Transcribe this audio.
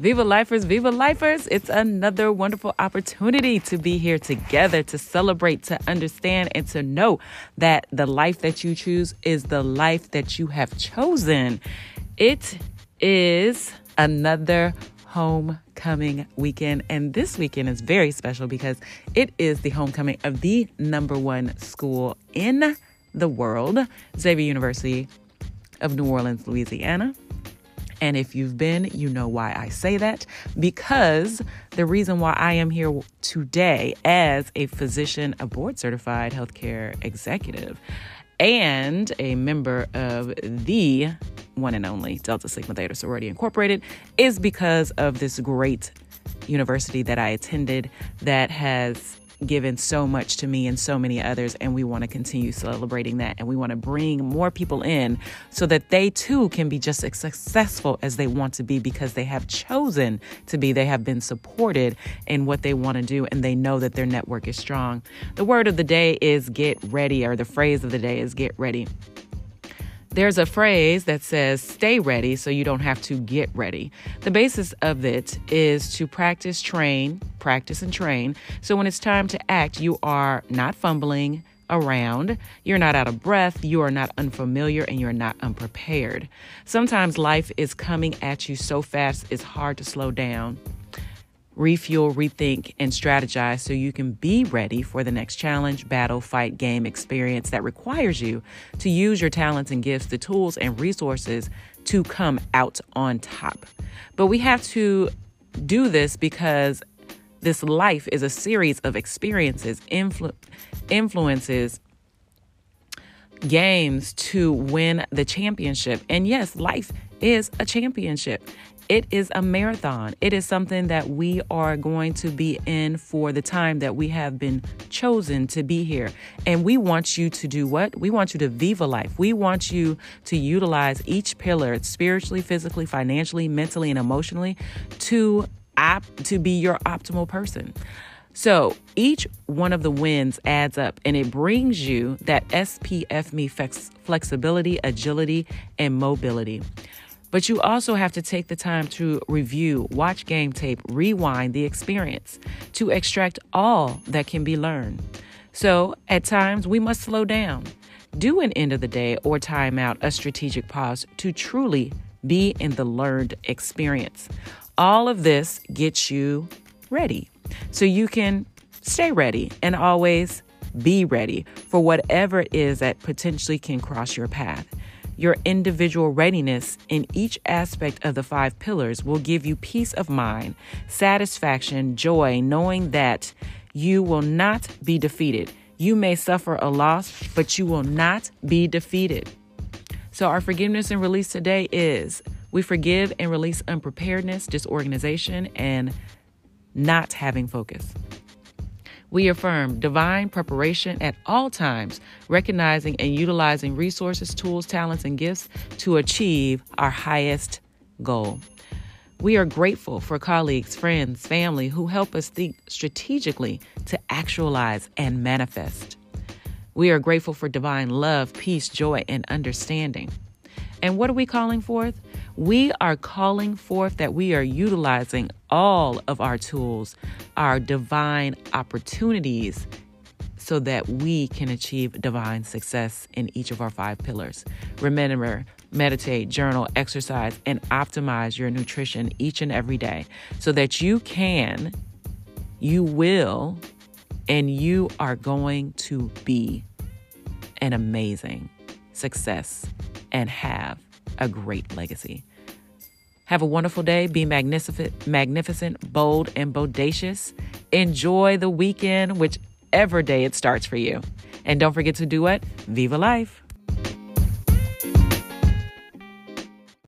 Viva Lifers, Viva Lifers. It's another wonderful opportunity to be here together, to celebrate, to understand, and to know that the life that you choose is the life that you have chosen. It is another homecoming weekend. And this weekend is very special because it is the homecoming of the number one school in the world, Xavier University of New Orleans, Louisiana. And if you've been, you know why I say that. Because the reason why I am here today as a physician, a board certified healthcare executive, and a member of the one and only Delta Sigma Theta Sorority Incorporated is because of this great university that I attended that has given so much to me and so many others, and we want to continue celebrating that. And we want to bring more people in so that they too can be just as successful as they want to be because they have chosen to be. They have been supported in what they want to do, and they know that their network is strong. The word of the day is get ready, or the phrase of the day is get ready. There's a phrase that says, stay ready so you don't have to get ready. The basis of it is to practice, train, practice, and train. So when it's time to act, you are not fumbling around, you're not out of breath, you are not unfamiliar, and you're not unprepared. Sometimes life is coming at you so fast, it's hard to slow down refuel, rethink, and strategize so you can be ready for the next challenge, battle, fight, game, experience that requires you to use your talents and gifts, the tools and resources to come out on top. But we have to do this because this life is a series of experiences, influ- influences, games to win the championship. And yes, life is a championship. It is a marathon. It is something that we are going to be in for the time that we have been chosen to be here. And we want you to do what? We want you to viva life. We want you to utilize each pillar spiritually, physically, financially, mentally, and emotionally to op- to be your optimal person. So each one of the wins adds up and it brings you that SPF me flex- flexibility, agility, and mobility. But you also have to take the time to review, watch game tape, rewind the experience to extract all that can be learned. So at times we must slow down, do an end of the day or time out, a strategic pause to truly be in the learned experience. All of this gets you ready so you can stay ready and always be ready for whatever it is that potentially can cross your path. Your individual readiness in each aspect of the five pillars will give you peace of mind, satisfaction, joy, knowing that you will not be defeated. You may suffer a loss, but you will not be defeated. So, our forgiveness and release today is we forgive and release unpreparedness, disorganization, and not having focus. We affirm divine preparation at all times, recognizing and utilizing resources, tools, talents, and gifts to achieve our highest goal. We are grateful for colleagues, friends, family who help us think strategically to actualize and manifest. We are grateful for divine love, peace, joy, and understanding. And what are we calling forth? We are calling forth that we are utilizing all of our tools, our divine opportunities, so that we can achieve divine success in each of our five pillars. Remember, meditate, journal, exercise, and optimize your nutrition each and every day so that you can, you will, and you are going to be an amazing success and have a great legacy. Have a wonderful day. Be magnificent, magnificent, bold, and bodacious. Enjoy the weekend, whichever day it starts for you. And don't forget to do what? Viva life.